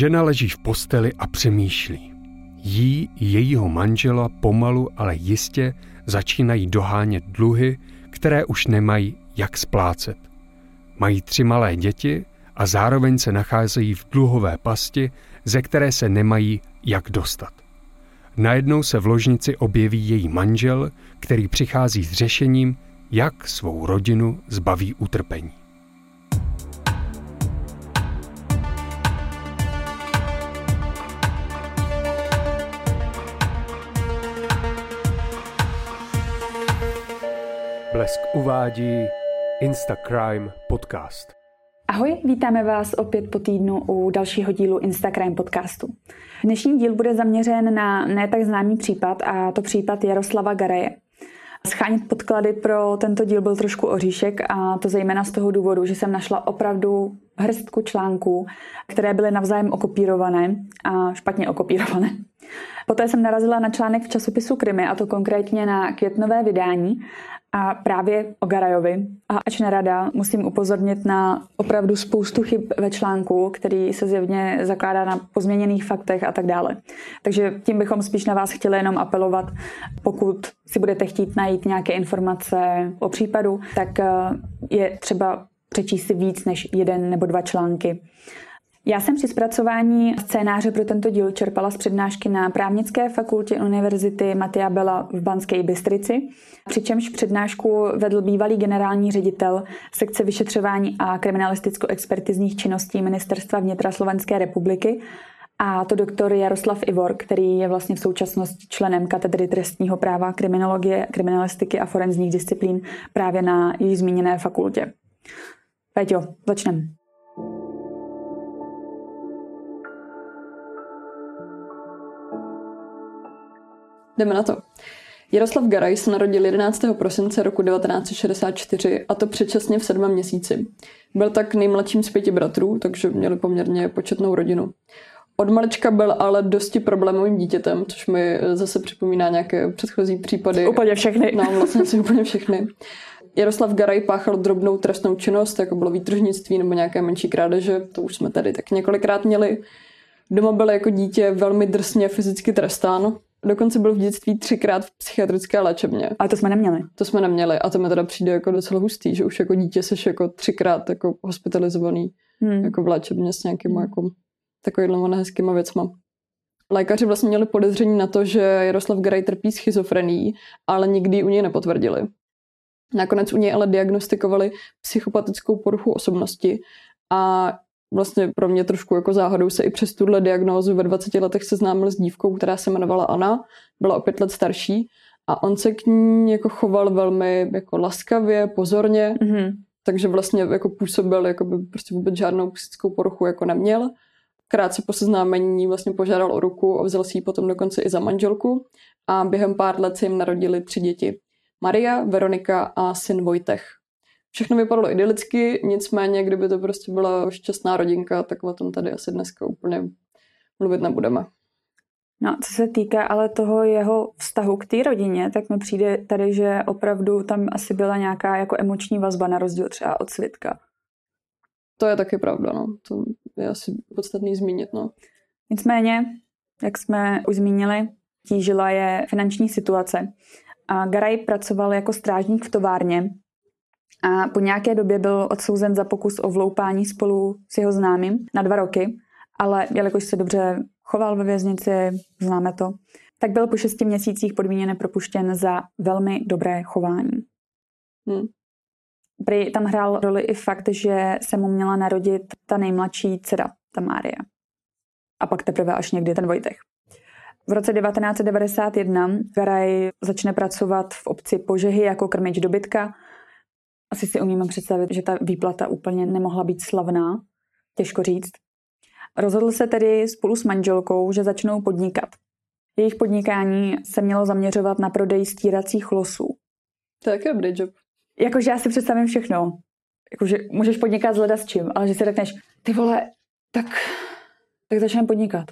Žena leží v posteli a přemýšlí. Jí jejího manžela pomalu, ale jistě začínají dohánět dluhy, které už nemají jak splácet. Mají tři malé děti a zároveň se nacházejí v dluhové pasti, ze které se nemají jak dostat. Najednou se v ložnici objeví její manžel, který přichází s řešením, jak svou rodinu zbaví utrpení. Blesk uvádí Instacrime podcast. Ahoj, vítáme vás opět po týdnu u dalšího dílu Instagram podcastu. Dnešní díl bude zaměřen na ne tak známý případ a to případ Jaroslava Garaje. Schánět podklady pro tento díl byl trošku oříšek a to zejména z toho důvodu, že jsem našla opravdu hrstku článků, které byly navzájem okopírované a špatně okopírované. Poté jsem narazila na článek v časopisu Krymy, a to konkrétně na květnové vydání, a právě o Garajovi. A ač nerada, musím upozornit na opravdu spoustu chyb ve článku, který se zjevně zakládá na pozměněných faktech a tak dále. Takže tím bychom spíš na vás chtěli jenom apelovat, pokud si budete chtít najít nějaké informace o případu, tak eh, je třeba přečíst si víc než jeden nebo dva články. Já jsem při zpracování scénáře pro tento díl čerpala z přednášky na právnické fakultě Univerzity Matia Bela v Banské Bystrici, přičemž přednášku vedl bývalý generální ředitel sekce vyšetřování a kriminalisticko-expertizních činností Ministerstva vnitra Slovenské republiky a to doktor Jaroslav Ivor, který je vlastně v současnosti členem katedry trestního práva, kriminologie, kriminalistiky a forenzních disciplín právě na její zmíněné fakultě. Peťo, začneme. Jdeme na to. Jaroslav Garaj se narodil 11. prosince roku 1964 a to předčasně v sedmém měsíci. Byl tak nejmladším z pěti bratrů, takže měli poměrně početnou rodinu. Od malička byl ale dosti problémovým dítětem, což mi zase připomíná nějaké předchozí případy. Úplně všechny. No, vlastně si úplně všechny. Jaroslav Garaj páchal drobnou trestnou činnost, jako bylo výtržnictví nebo nějaké menší krádeže, to už jsme tady tak několikrát měli. Doma byl jako dítě velmi drsně fyzicky trestán, Dokonce byl v dětství třikrát v psychiatrické léčebně. Ale to jsme neměli. To jsme neměli a to mi teda přijde jako docela hustý, že už jako dítě seš jako třikrát jako hospitalizovaný hmm. jako v léčebně s nějakýma hmm. jako takovýhle nehezkýma věcma. Lékaři vlastně měli podezření na to, že Jaroslav Garaj trpí schizofrenií, ale nikdy u něj nepotvrdili. Nakonec u něj ale diagnostikovali psychopatickou poruchu osobnosti a vlastně pro mě trošku jako záhadou se i přes tuhle diagnózu ve 20 letech seznámil s dívkou, která se jmenovala Anna, byla o pět let starší a on se k ní jako choval velmi jako laskavě, pozorně, mm-hmm. takže vlastně jako působil, jako by prostě vůbec žádnou psychickou poruchu jako neměl. Krátce po seznámení vlastně požádal o ruku a vzal si ji potom dokonce i za manželku a během pár let se jim narodili tři děti. Maria, Veronika a syn Vojtech. Všechno vypadalo idylicky, nicméně, kdyby to prostě byla šťastná rodinka, tak o tom tady asi dneska úplně mluvit nebudeme. No, co se týká ale toho jeho vztahu k té rodině, tak mi přijde tady, že opravdu tam asi byla nějaká jako emoční vazba na rozdíl třeba od Svitka. To je taky pravda, no. To je asi podstatný zmínit, no. Nicméně, jak jsme už zmínili, tížila je finanční situace. A Garaj pracoval jako strážník v továrně a po nějaké době byl odsouzen za pokus o vloupání spolu s jeho známým na dva roky, ale jelikož se dobře choval ve věznici, známe to, tak byl po šesti měsících podmíněně propuštěn za velmi dobré chování. Hmm. Prý tam hrál roli i fakt, že se mu měla narodit ta nejmladší dcera, ta Mária. A pak teprve až někdy ten Vojtech. V roce 1991 Garaj začne pracovat v obci Požehy jako krmič dobytka asi si umíme představit, že ta výplata úplně nemohla být slavná, těžko říct. Rozhodl se tedy spolu s manželkou, že začnou podnikat. Jejich podnikání se mělo zaměřovat na prodej stíracích losů. To je taky dobrý job. Jakože já si představím všechno. Jakože můžeš podnikat zleda s čím, ale že si řekneš, ty vole, tak, tak začneme podnikat.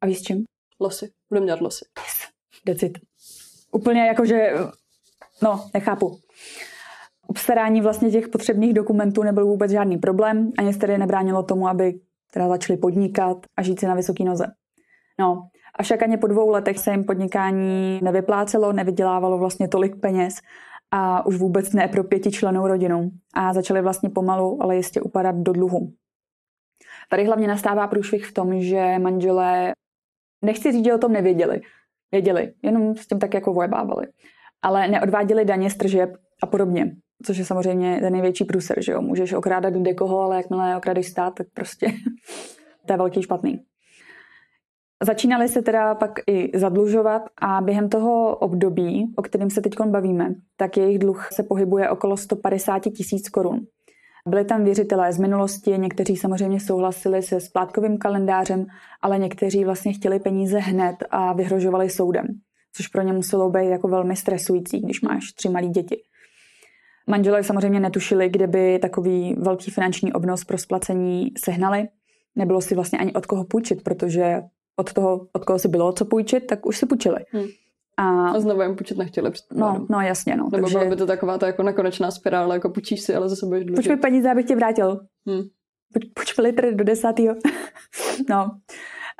A víš s čím? Losy. Budeme dělat losy. Yes. Decit. Úplně jakože, no, nechápu. Obstarání vlastně těch potřebných dokumentů nebyl vůbec žádný problém, ani se tedy nebránilo tomu, aby teda začali podnikat a žít si na vysoké noze. No, však ani po dvou letech se jim podnikání nevyplácelo, nevydělávalo vlastně tolik peněz a už vůbec ne pro pětičlenou rodinu. A začali vlastně pomalu, ale jistě upadat do dluhu. Tady hlavně nastává průšvih v tom, že manželé, nechci říct, že o tom nevěděli, věděli, jenom s tím tak jako vojebávali, ale neodváděli daně z tržeb a podobně, což je samozřejmě ten největší průser, že jo, můžeš okrádat kde koho, ale jakmile okradeš stát, tak prostě to je velký špatný. Začínali se teda pak i zadlužovat a během toho období, o kterém se teď bavíme, tak jejich dluh se pohybuje okolo 150 tisíc korun. Byli tam věřitelé z minulosti, někteří samozřejmě souhlasili se splátkovým kalendářem, ale někteří vlastně chtěli peníze hned a vyhrožovali soudem, což pro ně muselo být jako velmi stresující, když máš tři malé děti. Manželé samozřejmě netušili, kde by takový velký finanční obnos pro splacení sehnali. Nebylo si vlastně ani od koho půjčit, protože od toho, od koho si bylo co půjčit, tak už si půjčili. Hmm. A, a znovu jim půjčit nechtěli. No, no jasně. No, Nebo takže... byla by to taková ta jako nekonečná spirála, jako půjčíš si, ale zase budeš dlužit. Půjč mi peníze, abych tě vrátil. Hmm. Půjč mi litr do desátého. no.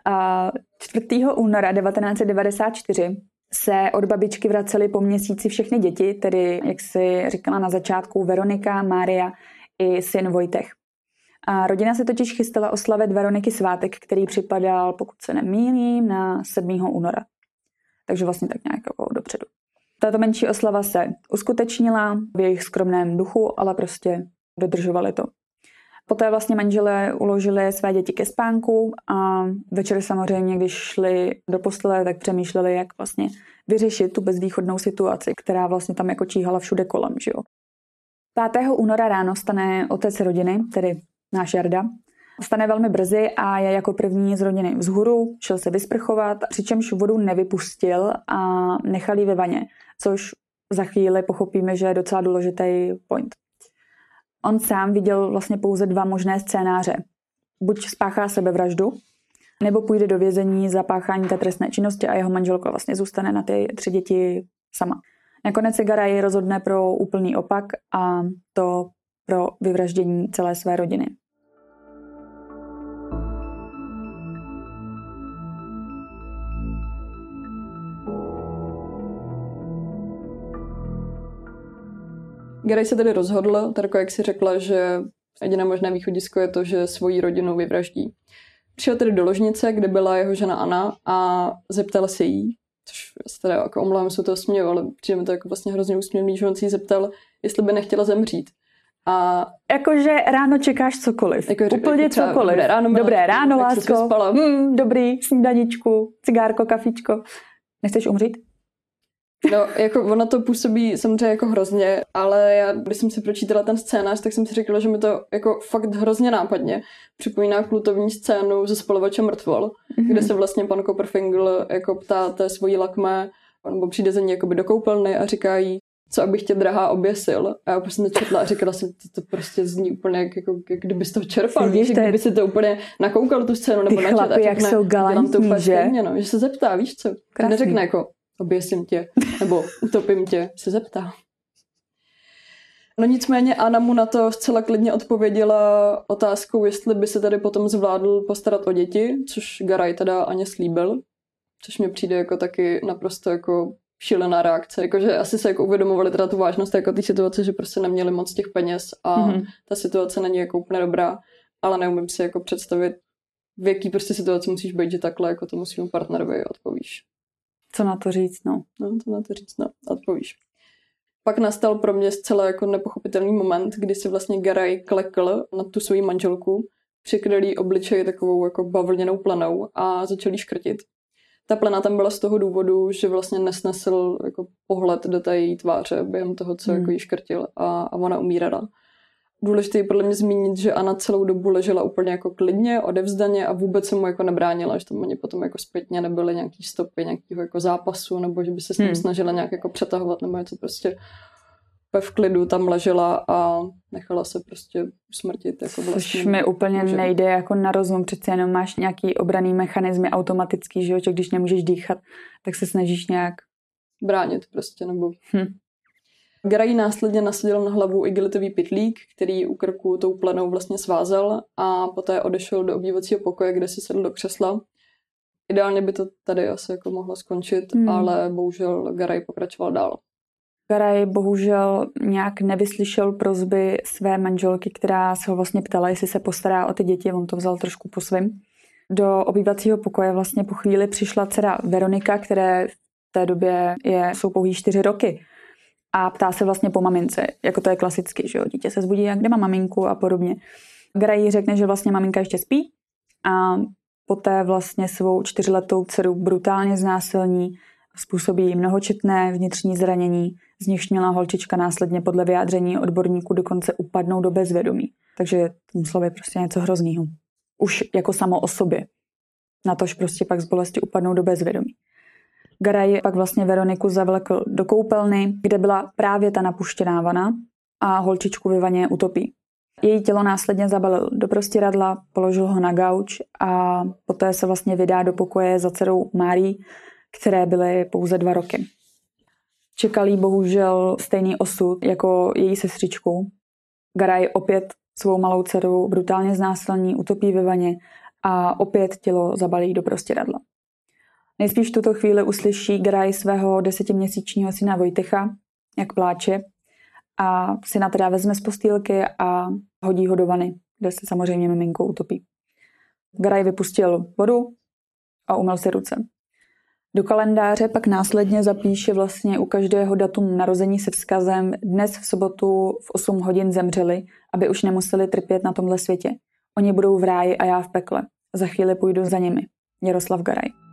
A 4. února 1994 se od babičky vracely po měsíci všechny děti, tedy, jak si říkala na začátku, Veronika, Mária i syn Vojtech. A rodina se totiž chystala oslavit Veroniky svátek, který připadal, pokud se nemýlím, na 7. února. Takže vlastně tak nějak jako dopředu. Tato menší oslava se uskutečnila v jejich skromném duchu, ale prostě dodržovali to. Poté vlastně manželé uložili své děti ke spánku a večer samozřejmě, když šli do postele, tak přemýšleli, jak vlastně vyřešit tu bezvýchodnou situaci, která vlastně tam jako číhala všude kolem. Že jo. 5. února ráno stane otec rodiny, tedy náš Jarda, Stane velmi brzy a je jako první z rodiny vzhůru, šel se vysprchovat, přičemž vodu nevypustil a nechal ji ve vaně, což za chvíli pochopíme, že je docela důležitý point. On sám viděl vlastně pouze dva možné scénáře. Buď spáchá sebevraždu, nebo půjde do vězení za páchání té trestné činnosti a jeho manželka vlastně zůstane na ty tři děti sama. Nakonec se Garaj rozhodne pro úplný opak a to pro vyvraždění celé své rodiny. Gary se tedy rozhodl, tak jak si řekla, že jediné možné východisko je to, že svoji rodinu vyvraždí. Přišel tedy do ložnice, kde byla jeho žena Anna a zeptal se jí, což se teda jako omlouvám, se to směju, ale přijde mi to jako vlastně hrozně úsměvný, že on si jí zeptal, jestli by nechtěla zemřít. A Jakože ráno čekáš cokoliv. Jako Úplně třeba, cokoliv. Dobré ráno, dobré ráno lásko. Hmm, dobrý, snídaničku, cigárko, kafičko. Nechceš umřít? No, jako ono to působí samozřejmě jako hrozně, ale já, když jsem si pročítala ten scénář, tak jsem si řekla, že mi to jako fakt hrozně nápadně připomíná kultovní scénu ze spolovače mrtvol, mm-hmm. kde se vlastně pan Copperfinger jako ptá té svojí lakme, nebo přijde za ní jakoby do koupelny a říká jí, co abych tě drahá oběsil. A já prostě nečetla a říkala jsem, to, to prostě zní úplně jak, jako, jak kdyby toho čerpal, víš, kdyby si to úplně nakoukal tu scénu nebo načet. Ty chlapy, jak jsou galantní, že? Stejně, no, že se zeptá, víš co? Krásný. Neřekne jako, oběsím tě, nebo utopím tě, se zeptá. No nicméně Anna mu na to zcela klidně odpověděla otázkou, jestli by se tady potom zvládl postarat o děti, což Garaj teda Aně slíbil, což mi přijde jako taky naprosto jako šílená reakce, jakože asi se jako uvědomovali teda tu vážnost jako té situace, že prostě neměli moc těch peněz a mm-hmm. ta situace není jako úplně dobrá, ale neumím si jako představit, v jaký prostě situaci musíš být, že takhle jako tomu svým partnerovi odpovíš. Co na to říct, no. No, co na to říct, no, odpovíš. Pak nastal pro mě zcela jako nepochopitelný moment, kdy si vlastně Garaj klekl na tu svoji manželku, přikryl jí obličej takovou jako bavlněnou plenou a začal jí škrtit. Ta plena tam byla z toho důvodu, že vlastně nesnesl jako pohled do té její tváře během toho, co hmm. jako jí škrtil a, a ona umírala. Důležité je podle mě zmínit, že Anna celou dobu ležela úplně jako klidně, odevzdaně a vůbec se mu jako nebránila, že tam ani potom jako zpětně nebyly nějaký stopy nějakého jako zápasu, nebo že by se s ním hmm. snažila nějak jako přetahovat, nebo něco prostě v klidu tam ležela a nechala se prostě usmrtit. Jako vlastně Což mi úplně může. nejde jako na rozum, přece jenom máš nějaký obraný mechanizmy automatický, že jo, že když nemůžeš dýchat, tak se snažíš nějak bránit prostě, nebo... Hm. Garay následně nasadil na hlavu igelitový pitlík, který u krku tou plenou vlastně svázel a poté odešel do obývacího pokoje, kde si sedl do křesla. Ideálně by to tady asi jako mohlo skončit, hmm. ale bohužel Garay pokračoval dál. Garay bohužel nějak nevyslyšel prozby své manželky, která se ho vlastně ptala, jestli se postará o ty děti, on to vzal trošku po svým. Do obývacího pokoje vlastně po chvíli přišla dcera Veronika, které v té době je, jsou pouhý čtyři roky a ptá se vlastně po mamince, jako to je klasicky, že jo, dítě se zbudí, jak kde má maminku a podobně. Gray řekne, že vlastně maminka ještě spí a poté vlastně svou čtyřletou dceru brutálně znásilní, způsobí mnohočetné vnitřní zranění, z nichž měla holčička následně podle vyjádření odborníků dokonce upadnout do bezvědomí. Takže tomu slově prostě něco hroznýho. Už jako samo o sobě. Na tož prostě pak z bolesti upadnou do bezvědomí. Garaj pak vlastně Veroniku zavlekl do koupelny, kde byla právě ta napuštěná vana a holčičku ve vaně utopí. Její tělo následně zabalil do prostěradla, položil ho na gauč a poté se vlastně vydá do pokoje za dcerou Márí, které byly pouze dva roky. Čekal jí bohužel stejný osud jako její sestřičku. Garaj opět svou malou dceru brutálně znásilní, utopí ve vaně a opět tělo zabalí do prostěradla. Nejspíš tuto chvíli uslyší Graj svého desetiměsíčního syna Vojtecha, jak pláče a syna teda vezme z postýlky a hodí ho do vany, kde se samozřejmě miminko utopí. Graj vypustil vodu a umyl si ruce. Do kalendáře pak následně zapíše vlastně u každého datum narození se vzkazem dnes v sobotu v 8 hodin zemřeli, aby už nemuseli trpět na tomhle světě. Oni budou v ráji a já v pekle. Za chvíli půjdu za nimi. Jaroslav Garaj.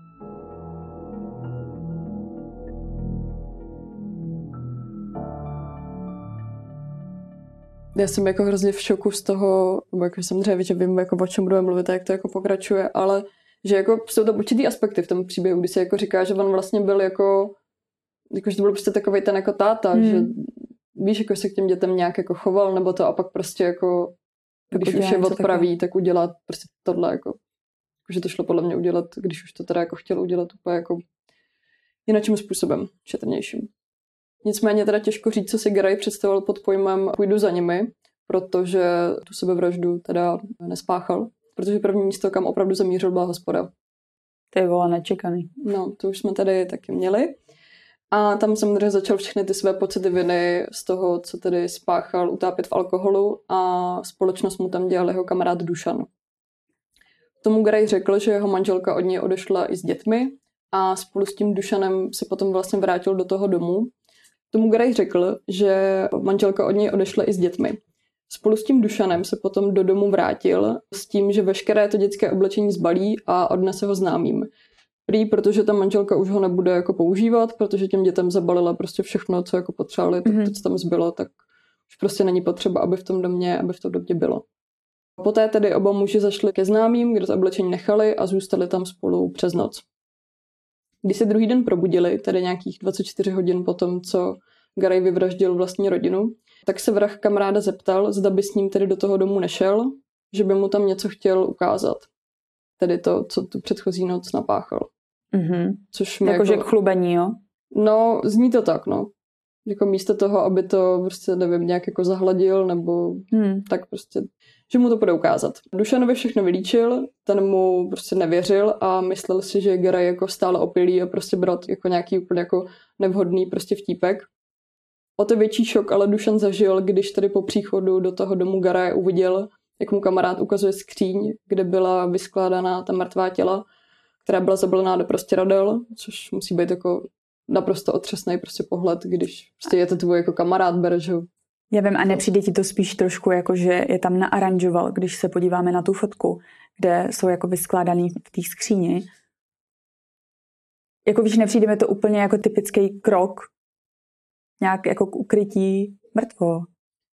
Já jsem jako hrozně v šoku z toho, nebo jako samozřejmě, že vím, jako o čem budeme mluvit a jak to jako pokračuje, ale že jako jsou to určitý aspekty v tom příběhu, kdy se jako říká, že on vlastně byl jako, jako že to byl prostě takový ten jako táta, hmm. že víš, jako se k těm dětem nějak jako choval, nebo to a pak prostě jako, když už je odpraví, tak udělat prostě tohle jako, že to šlo podle mě udělat, když už to teda jako chtěl udělat úplně jako jinakým způsobem, šetrnějším. Nicméně teda těžko říct, co si Geray představoval pod pojmem půjdu za nimi, protože tu sebevraždu teda nespáchal, protože první místo, kam opravdu zamířil, byla hospoda. To je vole nečekaný. No, to už jsme tady taky měli. A tam samozřejmě začal všechny ty své pocity viny z toho, co tedy spáchal, utápět v alkoholu a společnost mu tam dělal jeho kamarád Dušan. Tomu Gray řekl, že jeho manželka od něj odešla i s dětmi a spolu s tím Dušanem se potom vlastně vrátil do toho domu Tomu Graj řekl, že manželka od něj odešla i s dětmi. Spolu s tím Dušanem se potom do domu vrátil s tím, že veškeré to dětské oblečení zbalí a odnese ho známým. Prý, protože ta manželka už ho nebude jako používat, protože těm dětem zabalila prostě všechno, co jako potřebovali, tak mm-hmm. to, co tam zbylo, tak už prostě není potřeba, aby v tom domě, aby v tom domě bylo. Poté tedy oba muži zašli ke známým, kde to oblečení nechali a zůstali tam spolu přes noc. Když se druhý den probudili, tedy nějakých 24 hodin po tom, co Garay vyvraždil vlastní rodinu, tak se vrah kamaráda zeptal, zda by s ním tedy do toho domu nešel, že by mu tam něco chtěl ukázat. Tedy to, co tu předchozí noc napáchal. Mm-hmm. Což jako, jako... chlubení, jo? No, zní to tak, no. Jako místo toho, aby to prostě, nevím, nějak jako zahladil, nebo hmm. tak prostě že mu to bude ukázat. Dušanovi všechno vylíčil, ten mu prostě nevěřil a myslel si, že Gera jako stále opilý a prostě brat jako nějaký úplně jako nevhodný prostě vtípek. O to větší šok ale Dušan zažil, když tedy po příchodu do toho domu Garaje uviděl, jak mu kamarád ukazuje skříň, kde byla vyskládaná ta mrtvá těla, která byla zabalená do prostě radel, což musí být jako naprosto otřesný prostě pohled, když prostě je to tvůj jako kamarád, bereš ho já vím, a nepřijde ti to spíš trošku jako, že je tam naaranžoval, když se podíváme na tu fotku, kde jsou jako vyskládaný v té skříni. Jako víš, nepřijde mi to úplně jako typický krok, nějak jako k ukrytí mrtvo.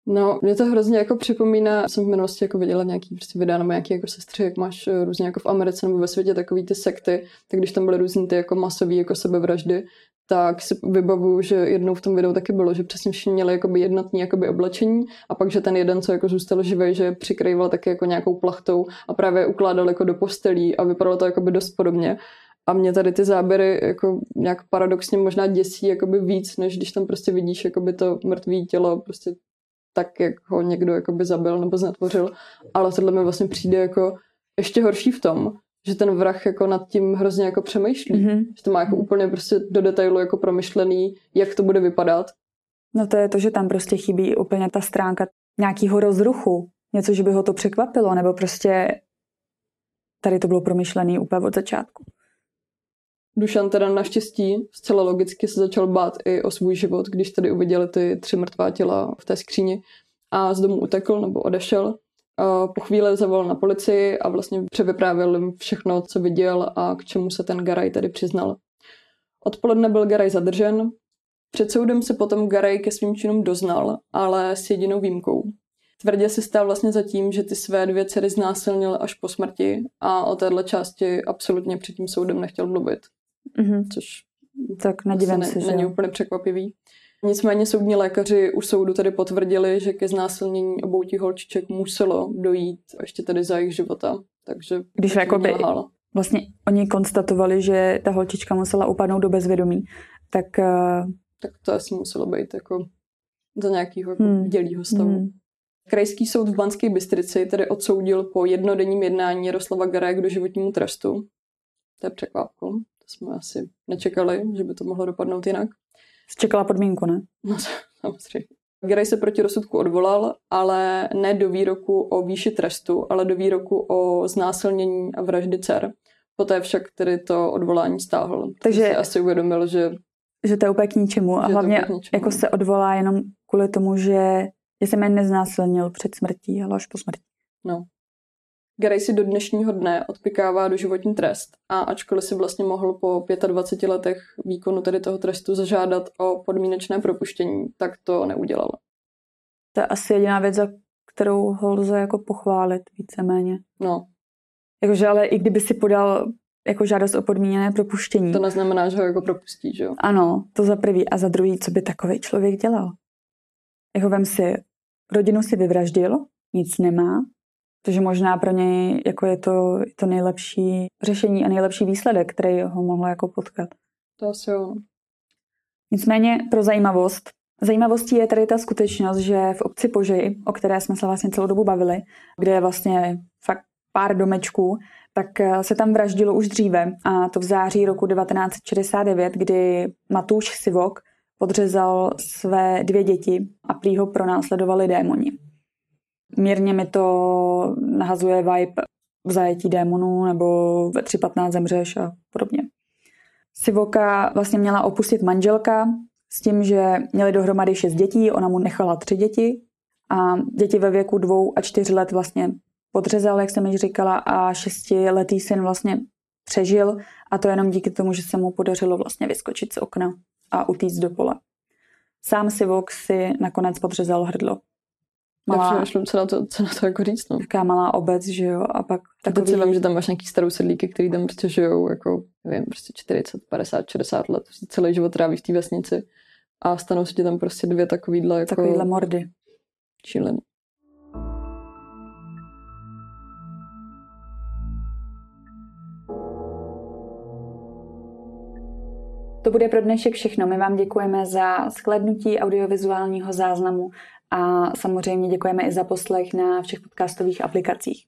No, mě to hrozně jako připomíná, jsem v minulosti jako viděla nějaký prostě videa nebo nějaký jako sestry, jak máš eh, různě jako v Americe nebo ve světě takový ty sekty, tak když tam byly různý ty jako masové jako sebevraždy, tak si vybavuju, že jednou v tom videu taky bylo, že přesně všichni měli jakoby jednotný jakoby oblečení a pak, že ten jeden, co jako zůstal živý, že přikrýval taky jako nějakou plachtou a právě ukládal jako do postelí a vypadalo to jakoby dost podobně. A mě tady ty záběry jako nějak paradoxně možná děsí jakoby víc, než když tam prostě vidíš jakoby to mrtvé tělo prostě tak, jak ho někdo jakoby zabil nebo znetvořil. Ale tohle mi vlastně přijde jako ještě horší v tom, že ten vrah jako nad tím hrozně jako přemýšlí. Mm-hmm. Že to má jako úplně prostě do detailu jako promyšlený, jak to bude vypadat. No to je to, že tam prostě chybí úplně ta stránka nějakého rozruchu. Něco, že by ho to překvapilo, nebo prostě tady to bylo promyšlené úplně od začátku. Dušan teda naštěstí zcela logicky se začal bát i o svůj život, když tady uviděli ty tři mrtvá těla v té skříni a z domu utekl nebo odešel. Po chvíli zavolal na policii a vlastně převyprávěl jim všechno, co viděl a k čemu se ten Garaj tady přiznal. Odpoledne byl Garaj zadržen. Před soudem se potom Garaj ke svým činům doznal, ale s jedinou výjimkou. Tvrdě si stál vlastně za tím, že ty své dvě dcery znásilnil až po smrti a o téhle části absolutně před tím soudem nechtěl mluvit. Mm-hmm. Což tak nedivím se, že není úplně překvapivý. Nicméně soudní lékaři u soudu tedy potvrdili, že ke znásilnění obou těch holčiček muselo dojít ještě tedy za jejich života. Takže Když jakoby, vlastně oni konstatovali, že ta holčička musela upadnout do bezvědomí, tak... Uh... Tak to asi muselo být jako za nějakého jako hmm. dělího stavu. Hmm. Krajský soud v Banské Bystrici tedy odsoudil po jednodenním jednání Jaroslava Garek do životnímu trestu. To je překvapko. To jsme asi nečekali, že by to mohlo dopadnout jinak. Čekala podmínku, ne? No, samozřejmě. Gerej se proti rozsudku odvolal, ale ne do výroku o výši trestu, ale do výroku o znásilnění a vraždy dcer. Poté však tedy to odvolání stáhl. Takže si asi uvědomil, že... Že to je úplně k ničemu. A hlavně ničemu. jako se odvolá jenom kvůli tomu, že, že se mě neznásilnil před smrtí, ale až po smrti. No. Gary si do dnešního dne odpikává životní trest a ačkoliv si vlastně mohl po 25 letech výkonu tedy toho trestu zažádat o podmínečné propuštění, tak to neudělal. To je asi jediná věc, za kterou ho lze jako pochválit víceméně. No. Jakože ale i kdyby si podal jako žádost o podmíněné propuštění. To neznamená, že ho jako propustí, že jo? Ano, to za prvý. A za druhý, co by takový člověk dělal? Jako vem si, rodinu si vyvraždil, nic nemá, takže možná pro něj jako je to, to nejlepší řešení a nejlepší výsledek, který ho mohl jako potkat. To asi jo. Nicméně pro zajímavost, zajímavostí je tady ta skutečnost, že v obci Požej, o které jsme se vlastně celou dobu bavili, kde je vlastně fakt pár domečků, tak eh, se tam vraždilo už dříve a to v září roku 1969, kdy Matuš Sivok podřezal své dvě děti a prý ho pronásledovali démoni. Mírně mi to nahazuje vibe v zajetí démonů nebo ve 3.15 zemřeš a podobně. Sivoka vlastně měla opustit manželka s tím, že měli dohromady šest dětí, ona mu nechala tři děti a děti ve věku dvou a čtyř let vlastně podřezal, jak jsem již říkala, a šestiletý syn vlastně přežil a to jenom díky tomu, že se mu podařilo vlastně vyskočit z okna a utíct do pole. Sám Sivok si nakonec podřezal hrdlo malá... Nepřemýšlím, co na to, co na to jako říct, no. Taká malá obec, že jo, a pak takový... Teď si vím, že tam máš nějaký starou sedlíky, který tam prostě žijou, jako, nevím, prostě 40, 50, 60 let, prostě celý život tráví v té vesnici a stanou se ti tam prostě dvě takovýhle jako... Takovýhle mordy. Šílený. To bude pro dnešek všechno. My vám děkujeme za shlednutí audiovizuálního záznamu a samozřejmě děkujeme i za poslech na všech podcastových aplikacích.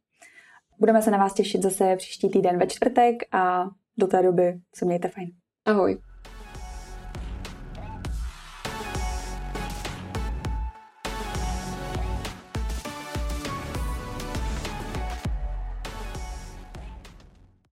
Budeme se na vás těšit zase příští týden ve čtvrtek a do té doby se mějte fajn. Ahoj.